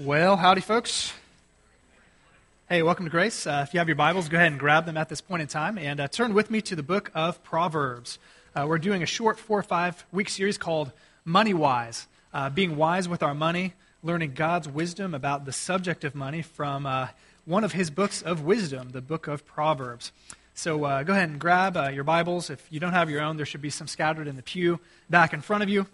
Well, howdy, folks. Hey, welcome to Grace. Uh, if you have your Bibles, go ahead and grab them at this point in time and uh, turn with me to the book of Proverbs. Uh, we're doing a short four or five week series called Money Wise, uh, being wise with our money, learning God's wisdom about the subject of money from uh, one of his books of wisdom, the book of Proverbs. So uh, go ahead and grab your Bibles. If you don't have your own, there should be some scattered in the pew back in front of you.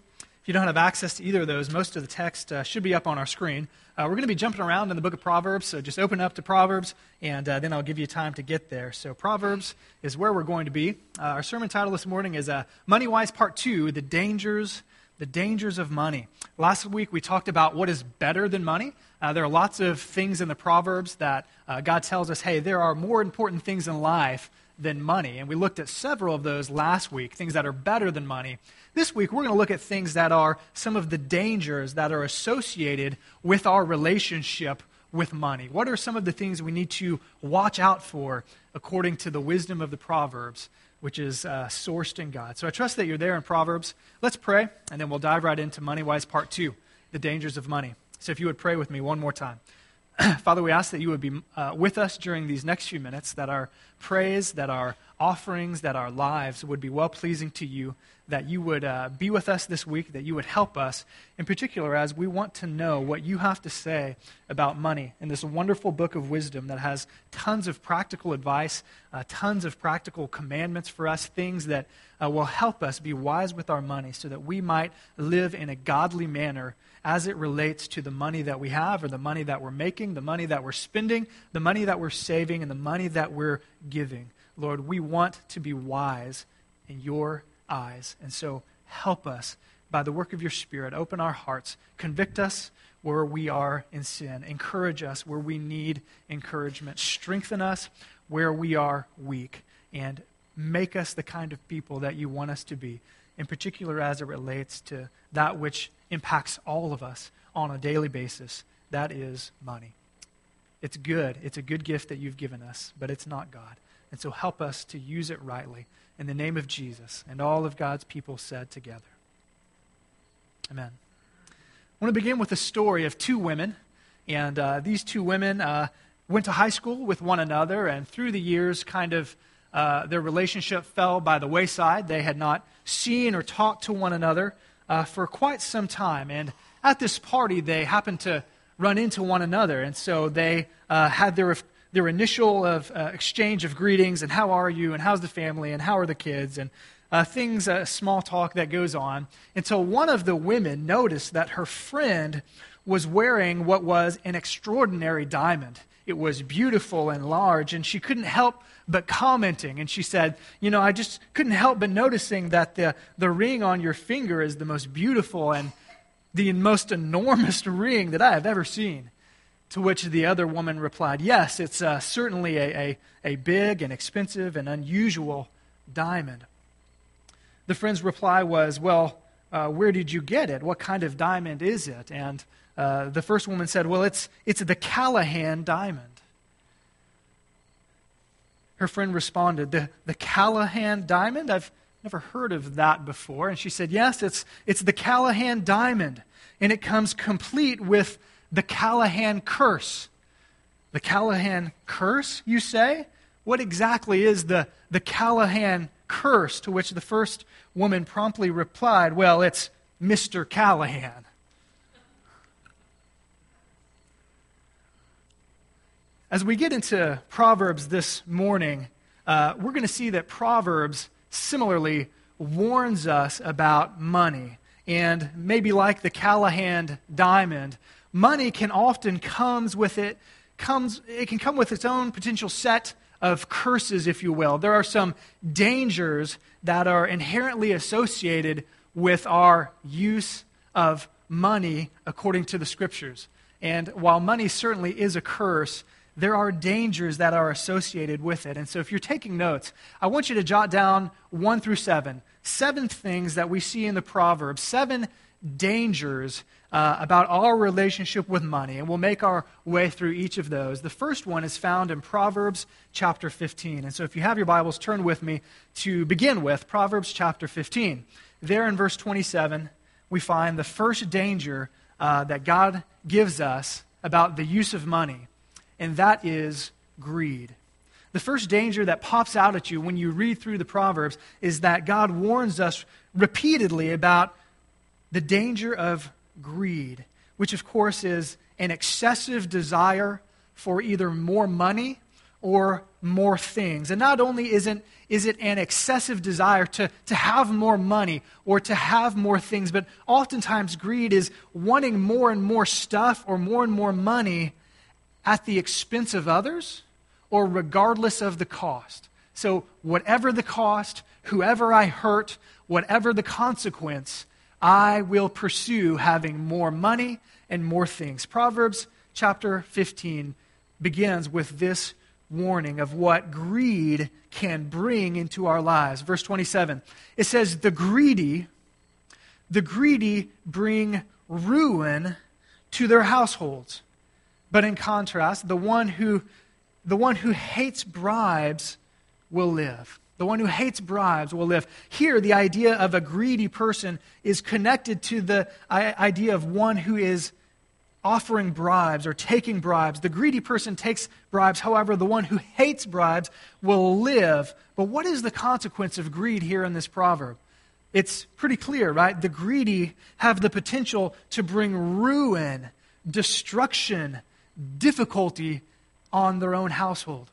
If you don't have access to either of those, most of the text uh, should be up on our screen. Uh, we're going to be jumping around in the book of Proverbs, so just open up to Proverbs, and uh, then I'll give you time to get there. So, Proverbs is where we're going to be. Uh, our sermon title this morning is uh, Money Wise Part 2 The Dangers. The dangers of money. Last week we talked about what is better than money. Uh, there are lots of things in the Proverbs that God tells us, hey, there are more important things in life than money. And we looked at several of those last week, things that are better than money. This week, we're going to look at things that are some of the dangers that are associated with our relationship with money. What are some of the things we need to watch out for according to the wisdom of the Proverbs, which is uh, sourced in God? So I trust that you're there in Proverbs. Let's pray, and then we'll dive right into Money Wise Part 2 the dangers of money. So if you would pray with me one more time. Father, we ask that you would be uh, with us during these next few minutes, that our praise, that our offerings, that our lives would be well pleasing to you, that you would uh, be with us this week, that you would help us, in particular, as we want to know what you have to say about money in this wonderful book of wisdom that has tons of practical advice, uh, tons of practical commandments for us, things that uh, will help us be wise with our money so that we might live in a godly manner as it relates to the money that we have or the money that we're making, the money that we're spending, the money that we're saving, and the money that we're giving. Lord, we want to be wise in your eyes. And so help us by the work of your Spirit. Open our hearts. Convict us where we are in sin. Encourage us where we need encouragement. Strengthen us where we are weak. And make us the kind of people that you want us to be, in particular as it relates to that which impacts all of us on a daily basis. That is money. It's good. It's a good gift that you've given us, but it's not God. And so help us to use it rightly in the name of Jesus. And all of God's people said together. Amen. I want to begin with a story of two women. And uh, these two women uh, went to high school with one another, and through the years, kind of uh, their relationship fell by the wayside. They had not seen or talked to one another uh, for quite some time. And at this party, they happened to run into one another. And so they uh, had their their initial of uh, exchange of greetings and how are you and how's the family and how are the kids and uh, things, uh, small talk that goes on until one of the women noticed that her friend was wearing what was an extraordinary diamond. It was beautiful and large, and she couldn't help but commenting. And she said, You know, I just couldn't help but noticing that the, the ring on your finger is the most beautiful and the most enormous ring that I have ever seen. To which the other woman replied, Yes, it's uh, certainly a, a, a big and expensive and unusual diamond. The friend's reply was, Well, uh, where did you get it? What kind of diamond is it? And uh, the first woman said, Well, it's, it's the Callahan diamond. Her friend responded, The, the Callahan diamond? I've never heard of that before. And she said, Yes, it's, it's the Callahan diamond. And it comes complete with the Callahan curse. The Callahan curse, you say? What exactly is the, the Callahan curse? To which the first woman promptly replied, Well, it's Mr. Callahan. As we get into Proverbs this morning, uh, we're going to see that Proverbs similarly warns us about money. And maybe like the Callahan diamond, money can often comes with it comes it can come with its own potential set of curses if you will. There are some dangers that are inherently associated with our use of money according to the scriptures. And while money certainly is a curse there are dangers that are associated with it. And so if you're taking notes i want you to jot down 1 through 7 seven things that we see in the proverbs seven dangers uh, about our relationship with money, and we'll make our way through each of those. The first one is found in Proverbs chapter 15. And so if you have your Bibles, turn with me to begin with Proverbs chapter 15. There in verse 27, we find the first danger uh, that God gives us about the use of money, and that is greed. The first danger that pops out at you when you read through the Proverbs is that God warns us repeatedly about the danger of greed, which, of course, is an excessive desire for either more money or more things. And not only isn't, is it an excessive desire to, to have more money or to have more things, but oftentimes greed is wanting more and more stuff or more and more money at the expense of others or regardless of the cost. So, whatever the cost, whoever I hurt, whatever the consequence, I will pursue having more money and more things. Proverbs chapter 15 begins with this warning of what greed can bring into our lives. Verse 27 it says, The greedy, the greedy bring ruin to their households. But in contrast, the one who, the one who hates bribes will live. The one who hates bribes will live. Here, the idea of a greedy person is connected to the idea of one who is offering bribes or taking bribes. The greedy person takes bribes. However, the one who hates bribes will live. But what is the consequence of greed here in this proverb? It's pretty clear, right? The greedy have the potential to bring ruin, destruction, difficulty on their own household.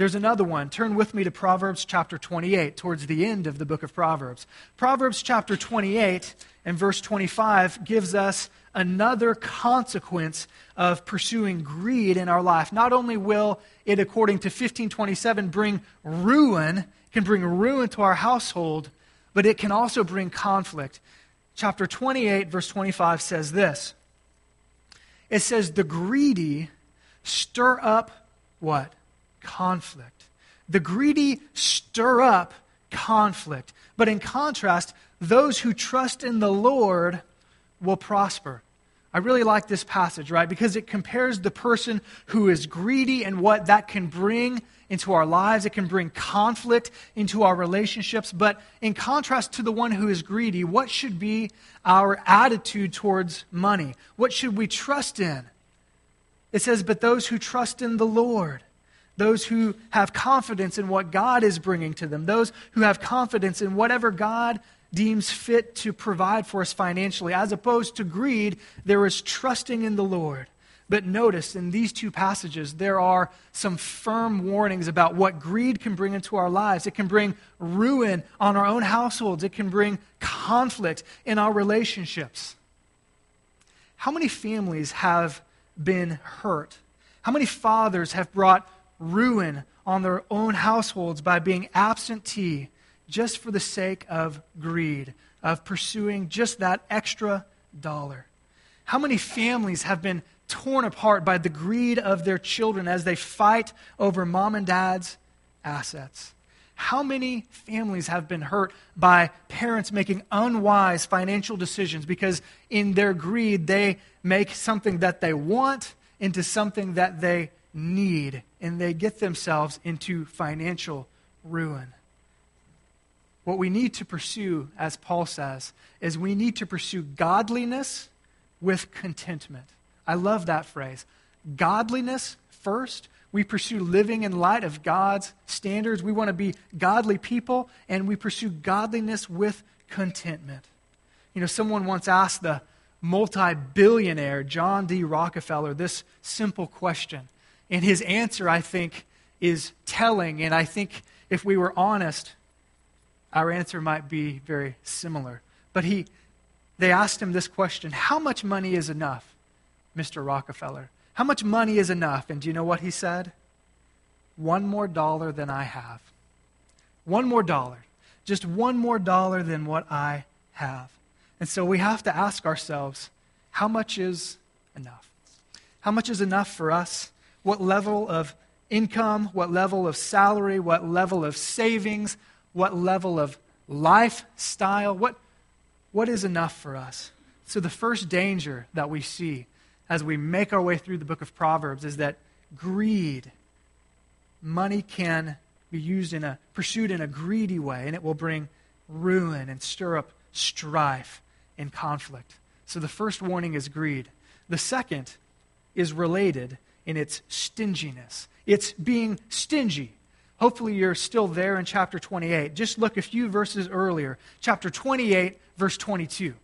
There's another one. Turn with me to Proverbs chapter 28, towards the end of the book of Proverbs. Proverbs chapter 28 and verse 25 gives us another consequence of pursuing greed in our life. Not only will it, according to 1527, bring ruin, can bring ruin to our household, but it can also bring conflict. Chapter 28, verse 25 says this It says, The greedy stir up what? Conflict. The greedy stir up conflict. But in contrast, those who trust in the Lord will prosper. I really like this passage, right? Because it compares the person who is greedy and what that can bring into our lives. It can bring conflict into our relationships. But in contrast to the one who is greedy, what should be our attitude towards money? What should we trust in? It says, But those who trust in the Lord, those who have confidence in what God is bringing to them, those who have confidence in whatever God deems fit to provide for us financially. As opposed to greed, there is trusting in the Lord. But notice in these two passages, there are some firm warnings about what greed can bring into our lives. It can bring ruin on our own households, it can bring conflict in our relationships. How many families have been hurt? How many fathers have brought ruin on their own households by being absentee just for the sake of greed, of pursuing just that extra dollar. How many families have been torn apart by the greed of their children as they fight over mom and dad's assets? How many families have been hurt by parents making unwise financial decisions because in their greed they make something that they want into something that they need and they get themselves into financial ruin? What we need to pursue, as Paul says, is we need to pursue godliness with contentment. I love that phrase. Godliness first. We pursue living in light of God's standards. We want to be godly people, and we pursue godliness with contentment. You know, someone once asked the multi billionaire John D. Rockefeller this simple question. And his answer, I think, is telling. And I think if we were honest, our answer might be very similar. But he, they asked him this question How much money is enough, Mr. Rockefeller? How much money is enough? And do you know what he said? One more dollar than I have. One more dollar. Just one more dollar than what I have. And so we have to ask ourselves how much is enough? How much is enough for us? What level of income, what level of salary, what level of savings, what level of lifestyle, what, what is enough for us. So, the first danger that we see as we make our way through the book of Proverbs is that greed, money can be used in a pursued in a greedy way, and it will bring ruin and stir up strife and conflict. So, the first warning is greed. The second is related in its stinginess. It's being stingy. Hopefully, you're still there in chapter 28. Just look a few verses earlier, chapter 28, verse 22.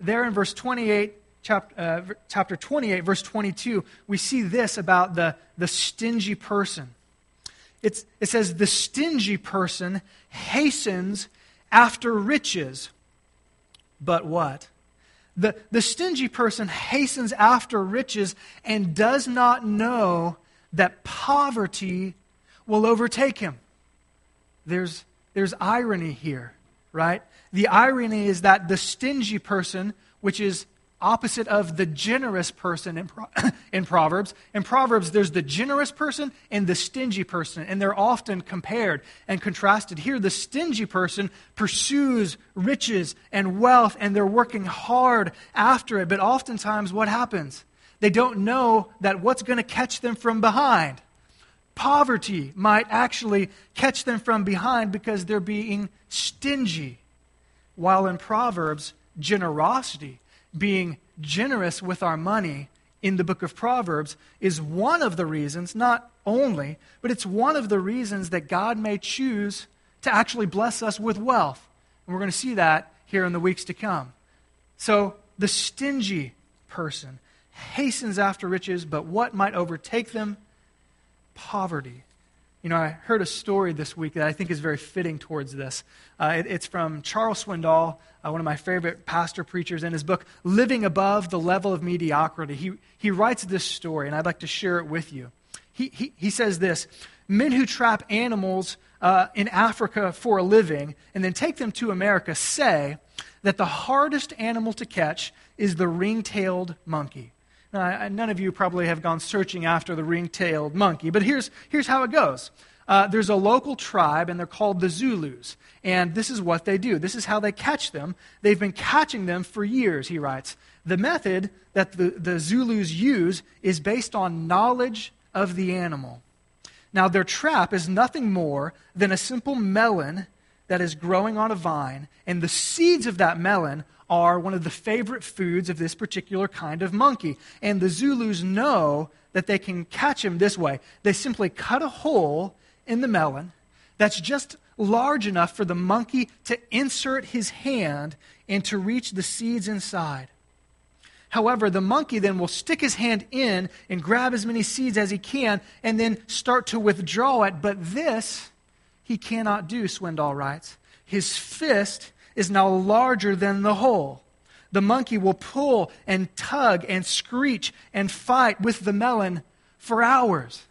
There in verse 28, chapter, uh, chapter 28, verse 22, we see this about the, the stingy person. It's, it says, The stingy person hastens after riches. But what? The, the stingy person hastens after riches and does not know that poverty will overtake him. There's, there's irony here, right? The irony is that the stingy person, which is opposite of the generous person in, in Proverbs. In Proverbs, there's the generous person and the stingy person, and they're often compared and contrasted. Here, the stingy person pursues riches and wealth, and they're working hard after it. But oftentimes, what happens? They don't know that what's going to catch them from behind. Poverty might actually catch them from behind because they're being stingy. While in Proverbs, generosity being generous with our money in the book of Proverbs is one of the reasons, not only, but it's one of the reasons that God may choose to actually bless us with wealth. And we're going to see that here in the weeks to come. So, the stingy person hastens after riches, but what might overtake them? Poverty. You know, I heard a story this week that I think is very fitting towards this. Uh, it, it's from Charles Swindoll, uh, one of my favorite pastor preachers, in his book, Living Above the Level of Mediocrity. He, he writes this story, and I'd like to share it with you. He, he, he says this Men who trap animals uh, in Africa for a living and then take them to America say that the hardest animal to catch is the ring tailed monkey. Now, none of you probably have gone searching after the ring tailed monkey, but here's, here's how it goes. Uh, there's a local tribe, and they're called the Zulus. And this is what they do. This is how they catch them. They've been catching them for years, he writes. The method that the, the Zulus use is based on knowledge of the animal. Now, their trap is nothing more than a simple melon that is growing on a vine, and the seeds of that melon are one of the favorite foods of this particular kind of monkey. And the Zulus know that they can catch him this way. They simply cut a hole in the melon that's just large enough for the monkey to insert his hand and to reach the seeds inside. However, the monkey then will stick his hand in and grab as many seeds as he can and then start to withdraw it. But this he cannot do, Swindoll writes. His fist is now larger than the hole. The monkey will pull and tug and screech and fight with the melon for hours.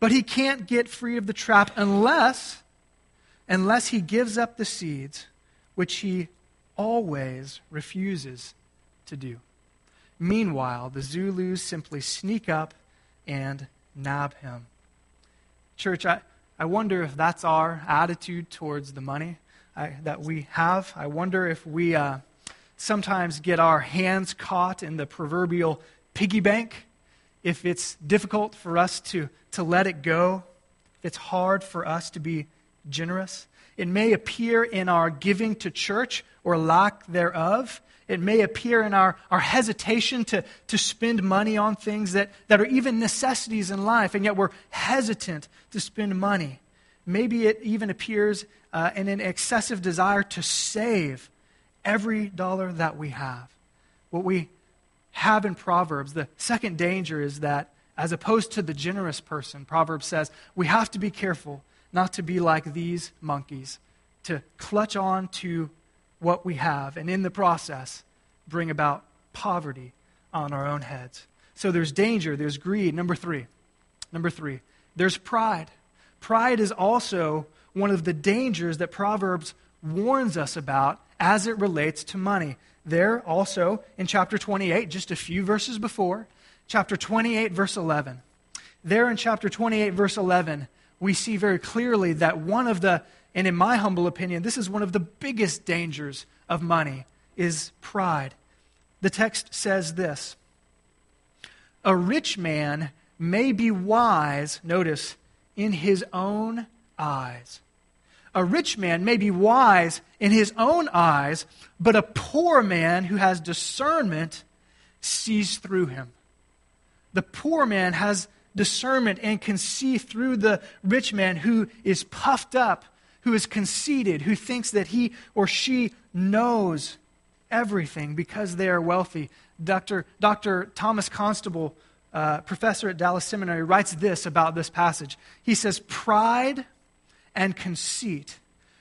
But he can't get free of the trap unless unless he gives up the seeds which he always refuses to do. Meanwhile, the Zulus simply sneak up and nab him. Church, I, I wonder if that's our attitude towards the money. I, that we have. I wonder if we uh, sometimes get our hands caught in the proverbial piggy bank, if it's difficult for us to, to let it go, if it's hard for us to be generous. It may appear in our giving to church or lack thereof. It may appear in our, our hesitation to, to spend money on things that, that are even necessities in life, and yet we're hesitant to spend money. Maybe it even appears uh, in an excessive desire to save every dollar that we have. What we have in Proverbs, the second danger is that as opposed to the generous person, Proverbs says we have to be careful not to be like these monkeys, to clutch on to what we have, and in the process, bring about poverty on our own heads. So there's danger, there's greed. Number three. Number three, there's pride. Pride is also one of the dangers that Proverbs warns us about as it relates to money. There also in chapter 28, just a few verses before, chapter 28, verse 11. There in chapter 28, verse 11, we see very clearly that one of the, and in my humble opinion, this is one of the biggest dangers of money, is pride. The text says this A rich man may be wise, notice, in his own eyes. A rich man may be wise in his own eyes, but a poor man who has discernment sees through him. The poor man has discernment and can see through the rich man who is puffed up, who is conceited, who thinks that he or she knows everything because they are wealthy. Dr. Dr. Thomas Constable, uh, professor at Dallas Seminary, writes this about this passage. He says, Pride and conceit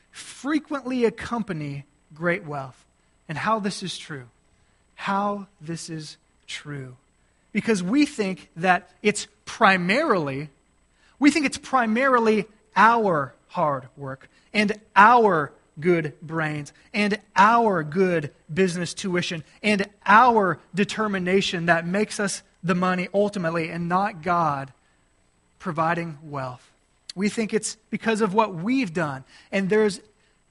frequently accompany great wealth. And how this is true. How this is true. Because we think that it's primarily, we think it's primarily our hard work and our good brains and our good business tuition and our determination that makes us the money ultimately and not God providing wealth. We think it's because of what we've done. And there's,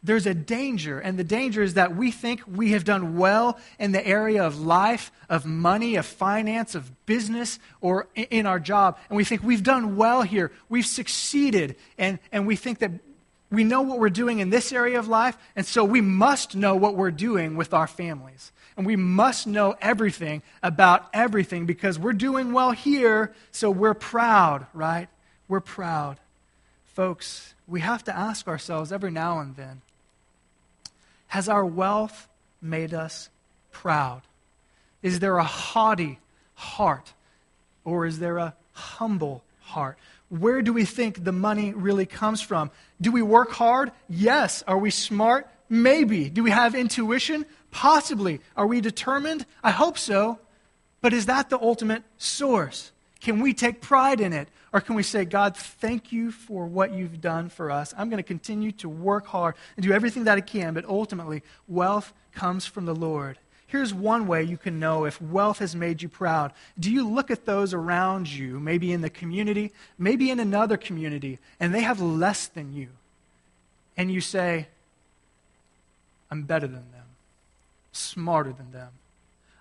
there's a danger. And the danger is that we think we have done well in the area of life, of money, of finance, of business, or in our job. And we think we've done well here. We've succeeded. And, and we think that we know what we're doing in this area of life, and so we must know what we're doing with our families. And we must know everything about everything because we're doing well here, so we're proud, right? We're proud. Folks, we have to ask ourselves every now and then Has our wealth made us proud? Is there a haughty heart, or is there a humble heart? Where do we think the money really comes from? Do we work hard? Yes. Are we smart? Maybe. Do we have intuition? Possibly. Are we determined? I hope so. But is that the ultimate source? Can we take pride in it? Or can we say, God, thank you for what you've done for us? I'm going to continue to work hard and do everything that I can, but ultimately, wealth comes from the Lord. Here's one way you can know if wealth has made you proud. Do you look at those around you, maybe in the community, maybe in another community, and they have less than you? And you say, I'm better than them, smarter than them.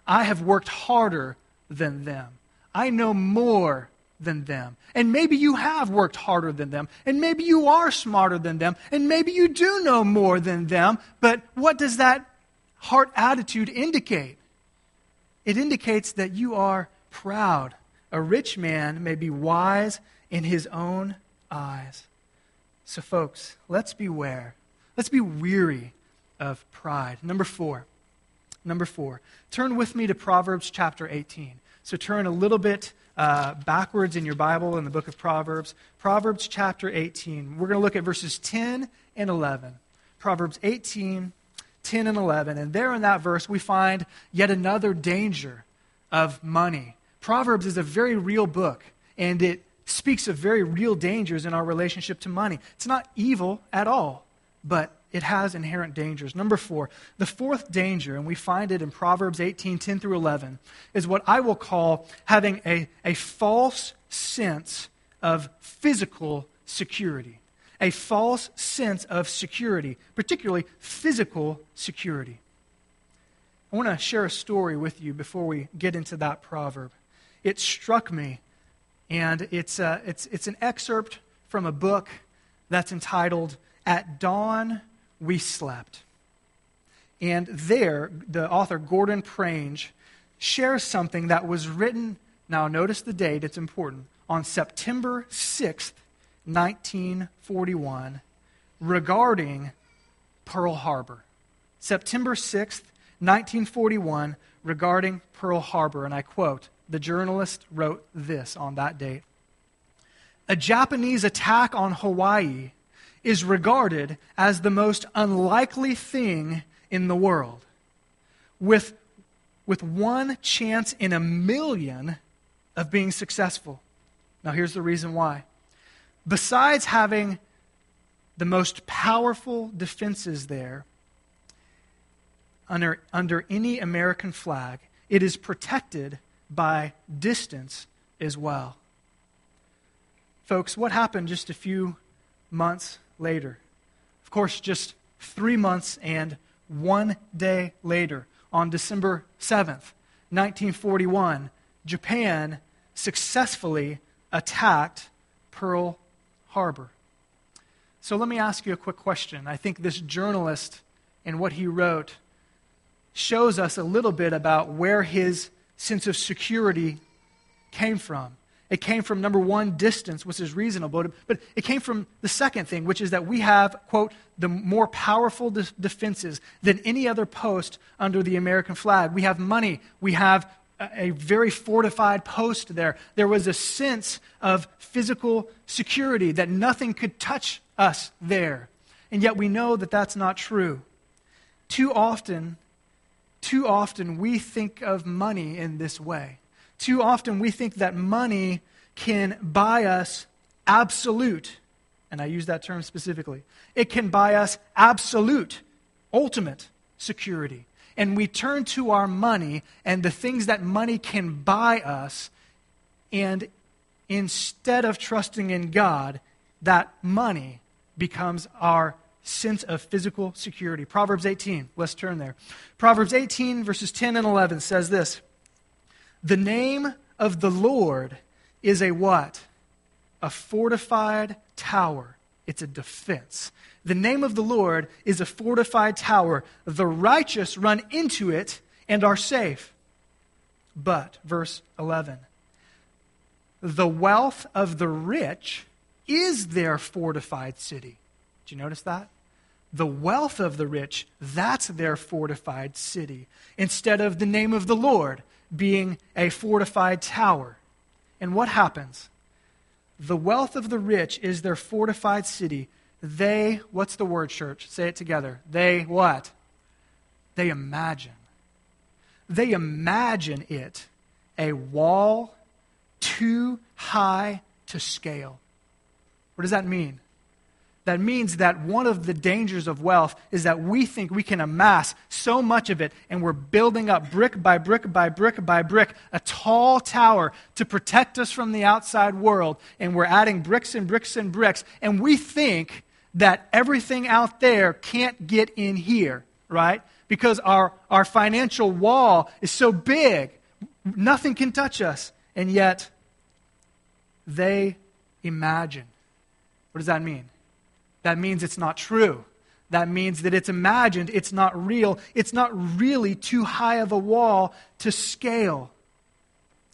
I have worked harder than them. I know more than them. And maybe you have worked harder than them. And maybe you are smarter than them. And maybe you do know more than them. But what does that heart attitude indicate? It indicates that you are proud. A rich man may be wise in his own eyes. So, folks, let's beware. Let's be weary of pride. Number four. Number four. Turn with me to Proverbs chapter 18. So, turn a little bit uh, backwards in your Bible in the book of Proverbs. Proverbs chapter 18. We're going to look at verses 10 and 11. Proverbs 18, 10 and 11. And there in that verse, we find yet another danger of money. Proverbs is a very real book, and it speaks of very real dangers in our relationship to money. It's not evil at all, but it has inherent dangers. Number four, the fourth danger, and we find it in Proverbs 18 10 through 11, is what I will call having a, a false sense of physical security a false sense of security, particularly physical security. I want to share a story with you before we get into that proverb. It struck me, and it's, uh, it's, it's an excerpt from a book that's entitled At Dawn We Slept. And there, the author, Gordon Prange, shares something that was written, now notice the date, it's important, on September 6th, 1941 regarding Pearl Harbor. September 6th, 1941, regarding Pearl Harbor. And I quote The journalist wrote this on that date A Japanese attack on Hawaii is regarded as the most unlikely thing in the world, with, with one chance in a million of being successful. Now, here's the reason why besides having the most powerful defenses there under, under any American flag, it is protected by distance as well. Folks, what happened just a few months later? Of course, just three months and one day later, on December 7th, 1941, Japan successfully attacked Pearl harbor. So let me ask you a quick question. I think this journalist and what he wrote shows us a little bit about where his sense of security came from. It came from number one, distance, which is reasonable, but it came from the second thing, which is that we have, quote, the more powerful de- defenses than any other post under the American flag. We have money. We have a, a very fortified post there. There was a sense of physical security that nothing could touch us there. And yet we know that that's not true. Too often, too often we think of money in this way. Too often we think that money can buy us absolute, and I use that term specifically. It can buy us absolute, ultimate security. And we turn to our money and the things that money can buy us, and instead of trusting in God, that money becomes our sense of physical security. Proverbs 18, let's turn there. Proverbs 18, verses 10 and 11 says this The name of the Lord is a what? A fortified tower. It's a defense. The name of the Lord is a fortified tower. The righteous run into it and are safe. But, verse 11, the wealth of the rich is their fortified city. Did you notice that? the wealth of the rich, that's their fortified city, instead of the name of the Lord being a fortified tower. And what happens? The wealth of the rich is their fortified city. They, what's the word, church? Say it together. They what? They imagine. They imagine it a wall too high to scale. What does that mean? That means that one of the dangers of wealth is that we think we can amass so much of it, and we're building up brick by brick by brick by brick a tall tower to protect us from the outside world. And we're adding bricks and bricks and bricks, and we think that everything out there can't get in here, right? Because our, our financial wall is so big, nothing can touch us. And yet, they imagine. What does that mean? That means it's not true. That means that it's imagined, it's not real, it's not really too high of a wall to scale.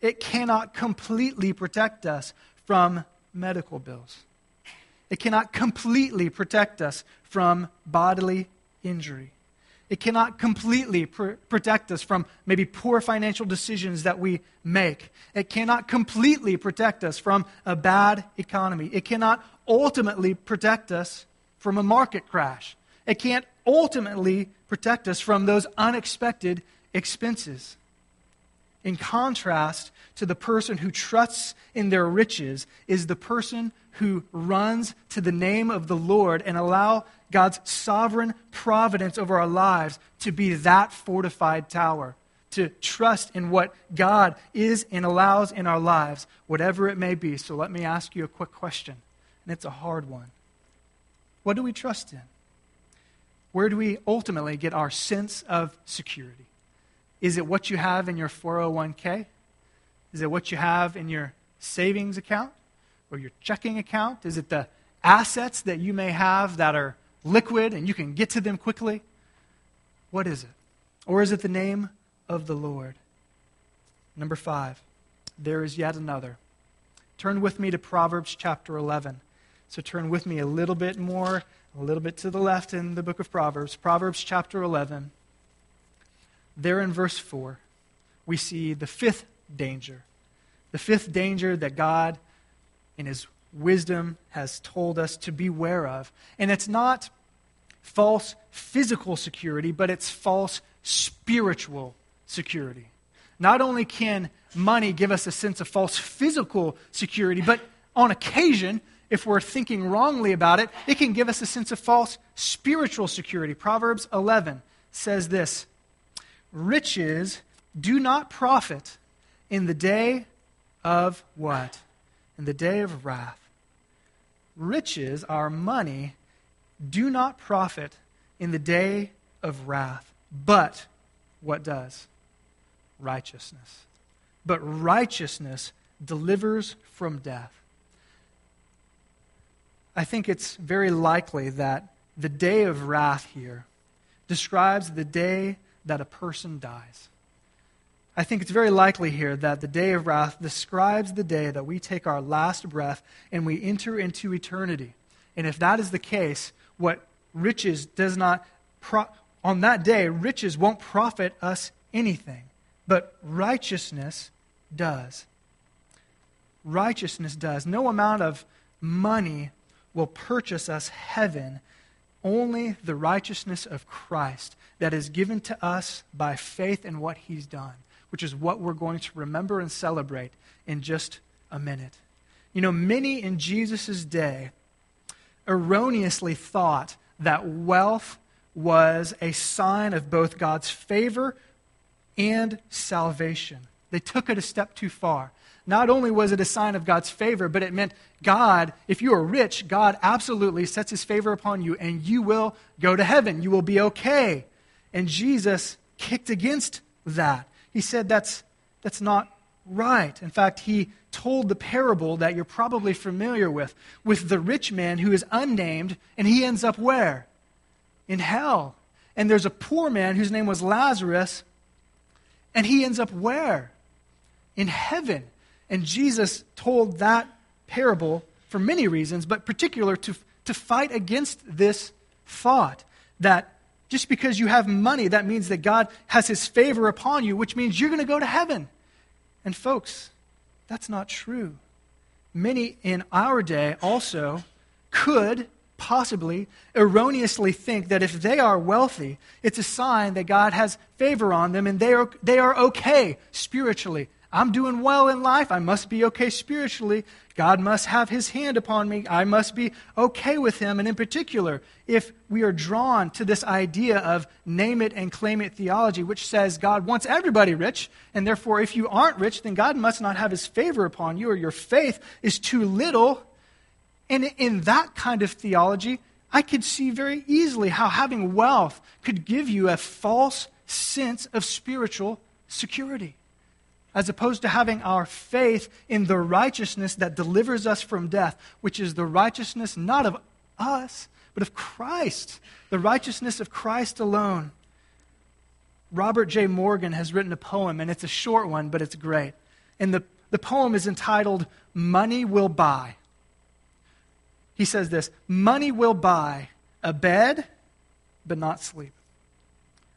It cannot completely protect us from medical bills. It cannot completely protect us from bodily injury. It cannot completely pr- protect us from maybe poor financial decisions that we make. It cannot completely protect us from a bad economy. It cannot ultimately protect us from a market crash. It can't ultimately protect us from those unexpected expenses. In contrast to the person who trusts in their riches is the person who runs to the name of the Lord and allow God's sovereign providence over our lives to be that fortified tower, to trust in what God is and allows in our lives, whatever it may be. So let me ask you a quick question and it's a hard one. What do we trust in? Where do we ultimately get our sense of security? Is it what you have in your 401k? Is it what you have in your savings account or your checking account? Is it the assets that you may have that are liquid and you can get to them quickly? What is it? Or is it the name of the Lord? Number five, there is yet another. Turn with me to Proverbs chapter 11. So turn with me a little bit more, a little bit to the left in the book of Proverbs, Proverbs chapter 11. There in verse 4, we see the fifth danger. The fifth danger that God, in His wisdom, has told us to beware of. And it's not false physical security, but it's false spiritual security. Not only can money give us a sense of false physical security, but on occasion, if we're thinking wrongly about it, it can give us a sense of false spiritual security. Proverbs 11 says this Riches do not profit in the day of what? In the day of wrath. Riches, our money, do not profit in the day of wrath. But what does? Righteousness. But righteousness delivers from death. I think it's very likely that the day of wrath here describes the day that a person dies. I think it's very likely here that the day of wrath describes the day that we take our last breath and we enter into eternity. And if that is the case, what riches does not, pro- on that day, riches won't profit us anything, but righteousness does. Righteousness does. No amount of money will purchase us heaven, only the righteousness of Christ that is given to us by faith in what he's done, which is what we're going to remember and celebrate in just a minute. You know, many in Jesus' day erroneously thought that wealth was a sign of both God's favor and salvation. They took it a step too far. Not only was it a sign of God's favor, but it meant God, if you are rich, God absolutely sets his favor upon you and you will go to heaven. You will be okay. And Jesus kicked against that. He said that's, that's not right. In fact, he told the parable that you're probably familiar with, with the rich man who is unnamed, and he ends up where? In hell. And there's a poor man whose name was Lazarus, and he ends up where? In heaven. And Jesus told that parable for many reasons, but particular to, to fight against this thought that just because you have money, that means that God has his favor upon you, which means you're going to go to heaven. And folks, that's not true. Many in our day also could possibly erroneously think that if they are wealthy, it's a sign that God has favor on them and they are, they are okay spiritually. I'm doing well in life. I must be okay spiritually. God must have his hand upon me. I must be okay with him. And in particular, if we are drawn to this idea of name it and claim it theology, which says God wants everybody rich, and therefore if you aren't rich, then God must not have his favor upon you, or your faith is too little. And in that kind of theology, I could see very easily how having wealth could give you a false sense of spiritual security as opposed to having our faith in the righteousness that delivers us from death, which is the righteousness not of us, but of Christ, the righteousness of Christ alone. Robert J. Morgan has written a poem, and it's a short one, but it's great. And the, the poem is entitled Money Will Buy. He says this Money will buy a bed, but not sleep,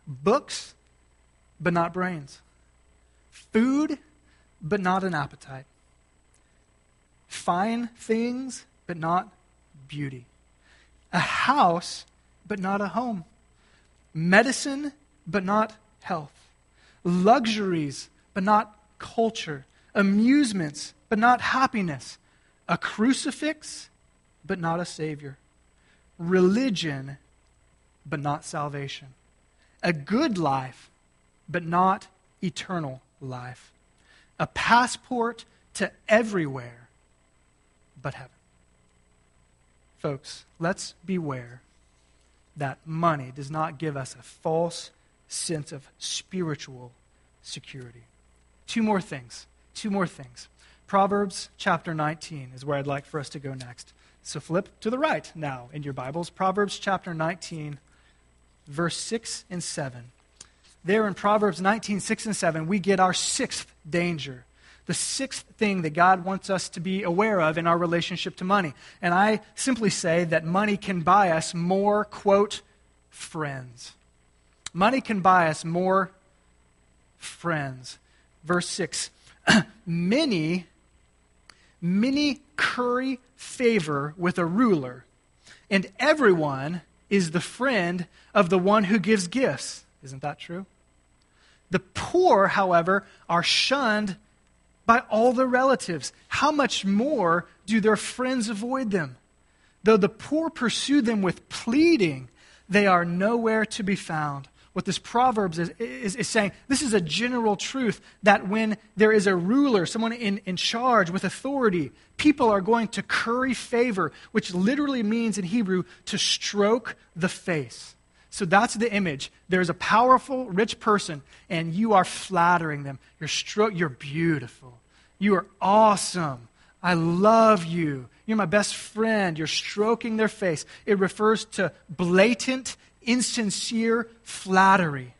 books, but not brains food, but not an appetite, fine things, but not beauty, a house, but not a home, medicine, but not health, luxuries, but not culture, amusements, but not happiness, a crucifix, but not a Savior, religion, but not salvation, a good life, but not eternal life, a passport to everywhere but heaven. Folks, let's beware that money does not give us a false sense of spiritual security. Two more things. Two more things. Proverbs chapter 19 is where I'd like for us to go next. So flip to the right now in your Bibles. Proverbs chapter 19, verse 6 and 7 there in Proverbs 19, 6 and 7, we get our sixth danger. The sixth thing that God wants us to be aware of in our relationship to money. And I simply say that money can buy us more, quote, friends. Money can buy us more friends. Verse 6 Many, many curry favor with a ruler, and everyone is the friend of the one who gives gifts. Isn't that true? The poor, however, are shunned by all their relatives. How much more do their friends avoid them? Though the poor pursue them with pleading, they are nowhere to be found. What this Proverbs is, is, is, saying, this is a general truth that when there is a ruler, someone in, in charge with authority, people are going to curry favor, which literally means in Hebrew to stroke the face. So that's the image. There's a powerful, rich person, and you are flattering them. You're, stro- you're beautiful. You are awesome. I love you. You're my best friend. You're stroking their face. It refers to blatant, insincere flattery.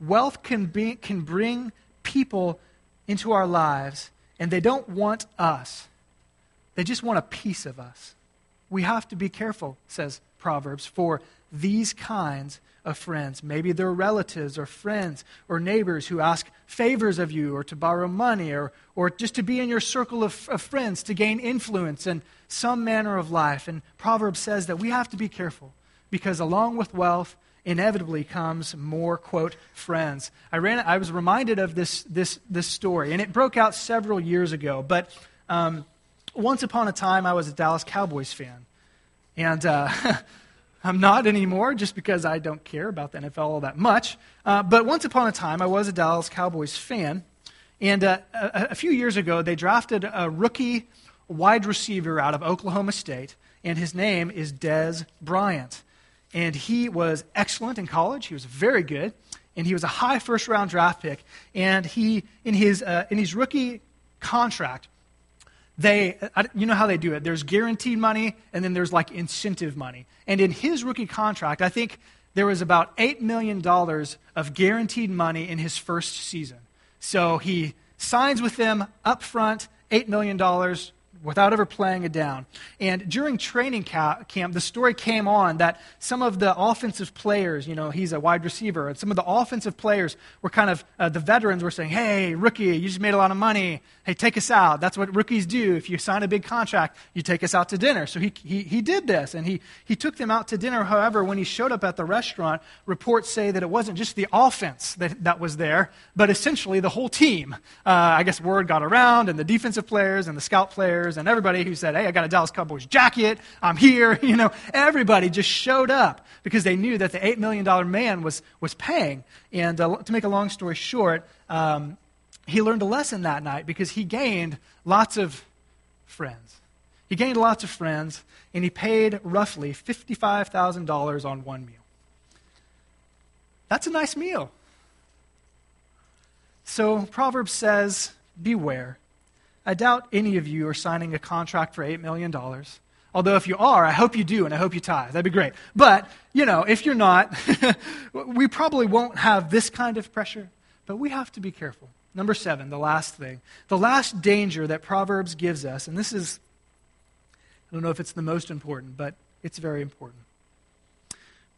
wealth can, be, can bring people into our lives, and they don't want us. They just want a piece of us. We have to be careful, says Proverbs, for these kinds of friends. Maybe they're relatives or friends or neighbors who ask favors of you or to borrow money or, or just to be in your circle of, of friends to gain influence in some manner of life. And Proverbs says that we have to be careful because along with wealth, inevitably comes more quote friends i ran i was reminded of this this this story and it broke out several years ago but um, once upon a time i was a dallas cowboys fan. And uh, i'm not anymore just because i don't care about the nfl all that much. Uh, but once upon a time i was a dallas cowboys fan. And uh, a, a few years ago they drafted a rookie wide receiver out of oklahoma state and his name is dez bryant. And he was excellent in college. He was very good, and he was a high first round draft pick. And he, in his, uh, in his rookie contract, they, you know how they do it. There's guaranteed money, and then there's like incentive money. And in his rookie contract, I think there was about $8 million of guaranteed money in his first season. So he signs with them up front, $8 million without ever playing it down. And during training camp, the story came on that some of the offensive players, you know, he's a wide receiver, and some of the offensive players were kind of, uh, the veterans were saying, hey, rookie, you just made a lot of money. Hey, take us out. That's what rookies do. If you sign a big contract, you take us out to dinner. So he, he, he did this, and he, he took them out to dinner. However, when he showed up at the restaurant, reports say that it wasn't just the offense that, that was there, but essentially the whole team. Uh, I guess word got around, and the defensive players and the scout players and everybody who said, Hey, I got a Dallas Cowboys jacket. I'm here. You know, everybody just showed up because they knew that the $8 million man was, was paying. And uh, to make a long story short, um, he learned a lesson that night because he gained lots of friends. He gained lots of friends, and he paid roughly $55,000 on one meal. That's a nice meal. So Proverbs says, Beware. I doubt any of you are signing a contract for $8 million. Although, if you are, I hope you do, and I hope you tithe. That'd be great. But, you know, if you're not, we probably won't have this kind of pressure, but we have to be careful. Number seven, the last thing. The last danger that Proverbs gives us, and this is, I don't know if it's the most important, but it's very important.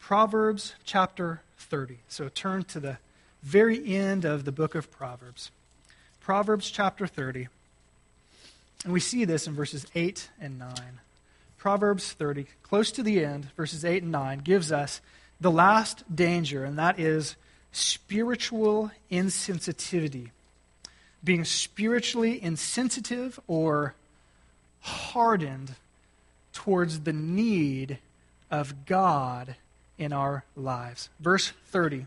Proverbs chapter 30. So turn to the very end of the book of Proverbs. Proverbs chapter 30. And we see this in verses 8 and 9. Proverbs 30, close to the end, verses 8 and 9, gives us the last danger, and that is spiritual insensitivity. Being spiritually insensitive or hardened towards the need of God in our lives. Verse 30,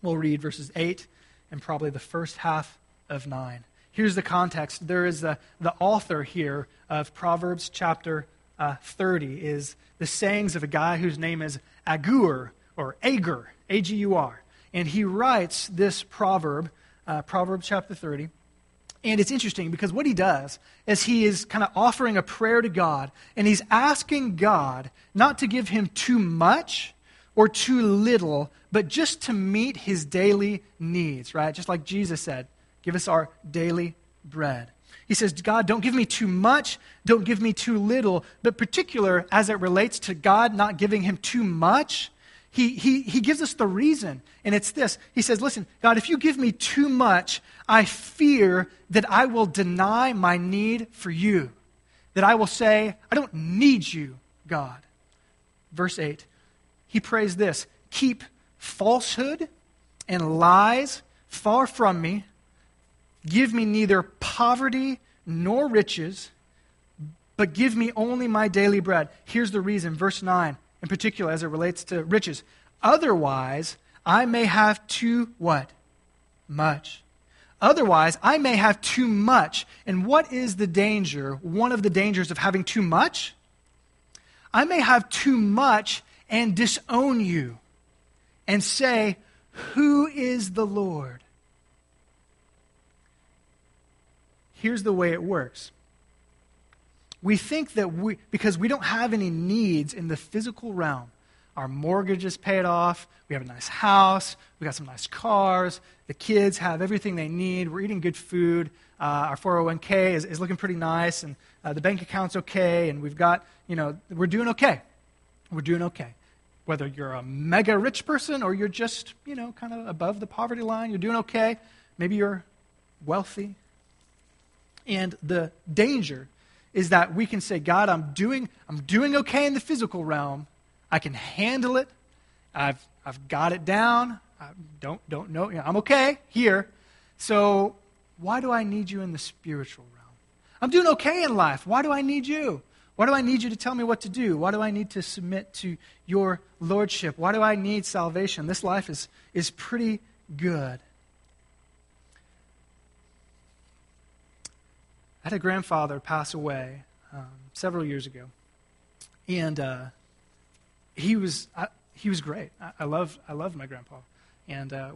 we'll read verses 8 and probably the first half of 9. Here's the context. There is the, the author here of Proverbs chapter uh, 30 is the sayings of a guy whose name is Agur or Agur, A G U R. And he writes this proverb, uh, Proverbs chapter 30. And it's interesting because what he does is he is kind of offering a prayer to God, and he's asking God not to give him too much or too little, but just to meet his daily needs, right? Just like Jesus said, Give us our daily bread. He says, God, don't give me too much, don't give me too little, but particular as it relates to God not giving him too much, he, he, he gives us the reason, and it's this. He says, Listen, God, if you give me too much, I fear that I will deny my need for you. That I will say, I don't need you, God. Verse 8, he prays this Keep falsehood and lies far from me. Give me neither poverty nor riches, but give me only my daily bread. Here's the reason, verse 9, in particular, as it relates to riches. Otherwise, I may have too what? Much. Otherwise, I may have too much. And what is the danger? One of the dangers of having too much? I may have too much and disown you and say, Who is the Lord? Here's the way it works. We think that we, because we don't have any needs in the physical realm, our mortgage is paid off, we have a nice house, we got some nice cars, the kids have everything they need, we're eating good food, uh, our 401k is, is looking pretty nice, and uh, the bank account's okay, and we've got, you know, we're doing okay. We're doing okay. Whether you're a mega rich person or you're just, you know, kind of above the poverty line, you're doing okay. Maybe you're wealthy. And the danger is that we can say, God, I'm doing, I'm doing okay in the physical realm. I can handle it. I've, I've got it down. I don't, don't know. You know, I'm okay here. So why do I need you in the spiritual realm? I'm doing okay in life. Why do I need you? Why do I need you to tell me what to do? Why do I need to submit to your lordship? Why do I need salvation? This life is, is pretty good. I had a grandfather pass away um, several years ago, and uh, he was I, he was great. I, I love I love my grandpa, and uh,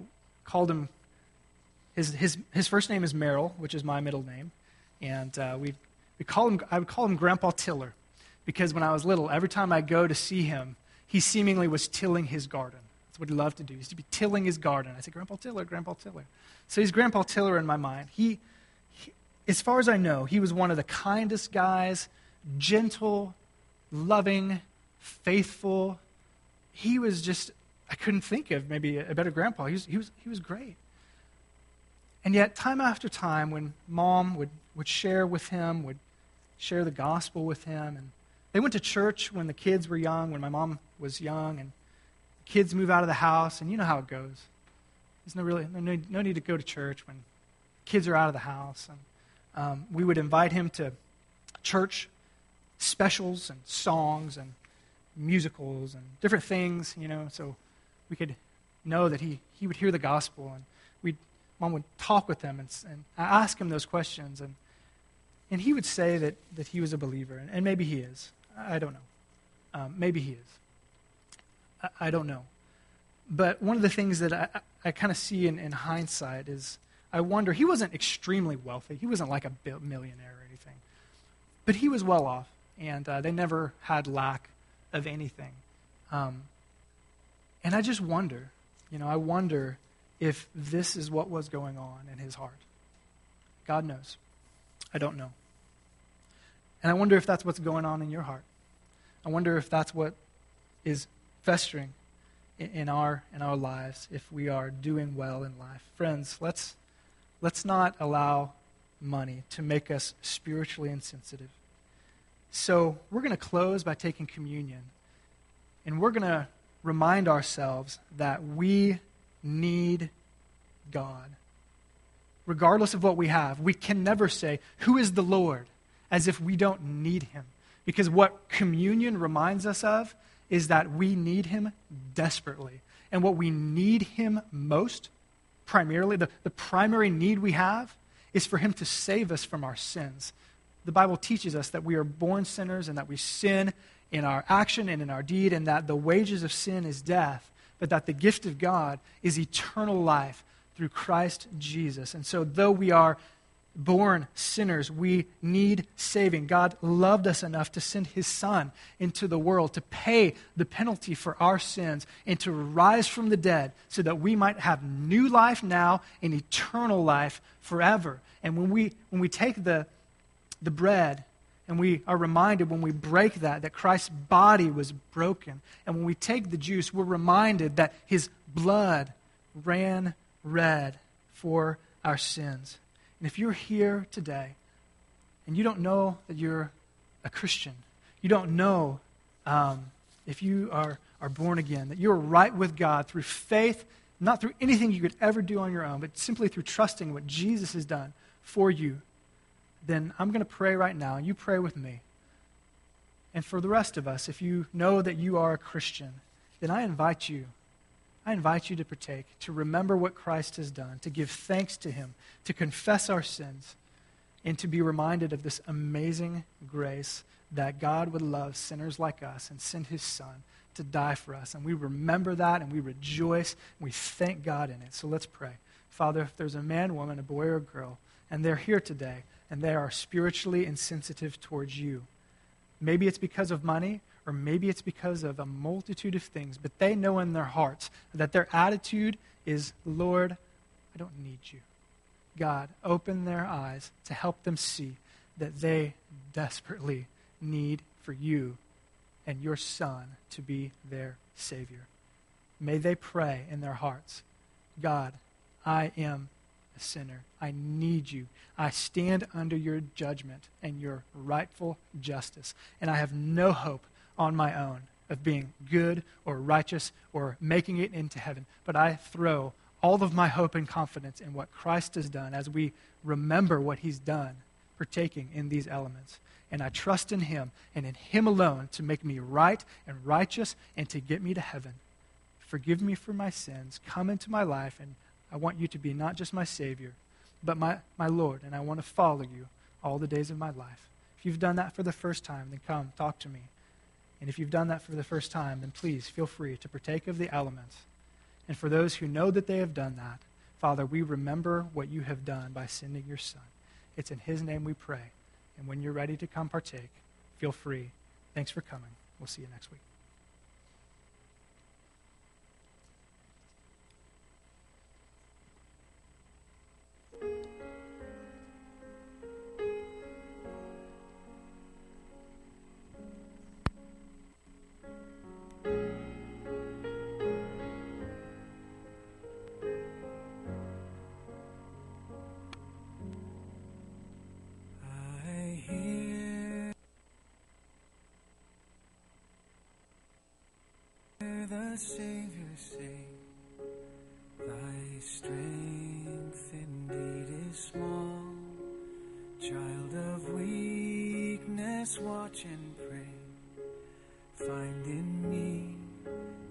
called him. His, his his first name is Merrill, which is my middle name, and uh, we we call him I would call him Grandpa Tiller, because when I was little, every time I go to see him, he seemingly was tilling his garden. That's what he loved to do. He used to be tilling his garden. I said, Grandpa Tiller, Grandpa Tiller. So he's Grandpa Tiller in my mind. He as far as I know, he was one of the kindest guys, gentle, loving, faithful. He was just, I couldn't think of maybe a better grandpa. He was, he was, he was great. And yet, time after time, when mom would, would share with him, would share the gospel with him, and they went to church when the kids were young, when my mom was young, and the kids move out of the house, and you know how it goes. There's no, really, no, no need to go to church when kids are out of the house. And um, we would invite him to church specials and songs and musicals and different things, you know, so we could know that he, he would hear the gospel and we'd, mom would talk with him and, and ask him those questions and, and he would say that, that he was a believer and, and maybe he is. I don't know. Um, maybe he is. I, I, don't know. But one of the things that i, I kind of see in, in hindsight is I wonder, he wasn't extremely wealthy. He wasn't like a millionaire or anything. But he was well off, and uh, they never had lack of anything. Um, and I just wonder, you know, I wonder if this is what was going on in his heart. God knows. I don't know. And I wonder if that's what's going on in your heart. I wonder if that's what is festering in, our in our lives if we are doing well in life. Friends, let's Let's not allow money to make us spiritually insensitive. So, we're going to close by taking communion. And we're going to remind ourselves that we need God. Regardless of what we have, we can never say, Who is the Lord? as if we don't need him. Because what communion reminds us of is that we need him desperately. And what we need him most primarily, the, the primary need we have is for Him to save us from our sins. The Bible teaches us that we are born sinners and that we sin in our action and in our deed, and that the wages of sin is death, but that the gift of God is eternal life through Christ Jesus. And so, though we are born sinners. We need saving. God loved us enough to send his Son into the world to pay the penalty for our sins and to rise from the dead so that we might have new life now and eternal life forever. And when we, when we take the, the bread and we are reminded when we break that, that Christ's body was broken, and when we take the juice, we're reminded that his blood ran red for our sins. And if you're here today and you don't know that you're a Christian, you don't know um, if you are, are born again, that you're right with God through faith, not through anything you could ever do on your own, but simply through trusting what Jesus has done for you, then I'm going to pray right now, and you pray with me. And for the rest of us, if you know that you are a Christian, then I invite you I invite you to partake, to remember what Christ has done, to give thanks to Him, to confess our sins, and to be reminded of this amazing grace that God would love sinners like us and send His Son to die for us. And we remember that and we rejoice and we thank God in it. So let's pray. Father, if there's a man, woman, a boy, or a girl, and they're here today and they are spiritually insensitive towards you, maybe it's because of money, or maybe it's because of a multitude of things, but they know in their hearts that their attitude is, Lord, I don't need you. God, open their eyes to help them see that they desperately need for you and your Son to be their Savior. May they pray in their hearts God, I am a sinner. I need you. I stand under your judgment and your rightful justice. And I have no hope on my own of being good or righteous or making it into heaven. But I throw all of my hope and confidence in what Christ has done as we remember what he's done, partaking in these elements. And I trust in him and in him alone to make me right and righteous and to get me to heaven. Forgive me for my sins. Come into my life, and I want you to be not just my Savior, but my, my Lord, and I want to follow you all the days of my life. If you've done that for the first time, then come, talk to me. And if you've done that for the first time, then please feel free to partake of the elements. And for those who know that they have done that, Father, we remember what you have done by sending your Son. It's in his name we pray. And when you're ready to come partake, feel free. Thanks for coming. We'll see you next week. the Savior say, Thy strength indeed is small, child of weakness, watch and pray, find in me.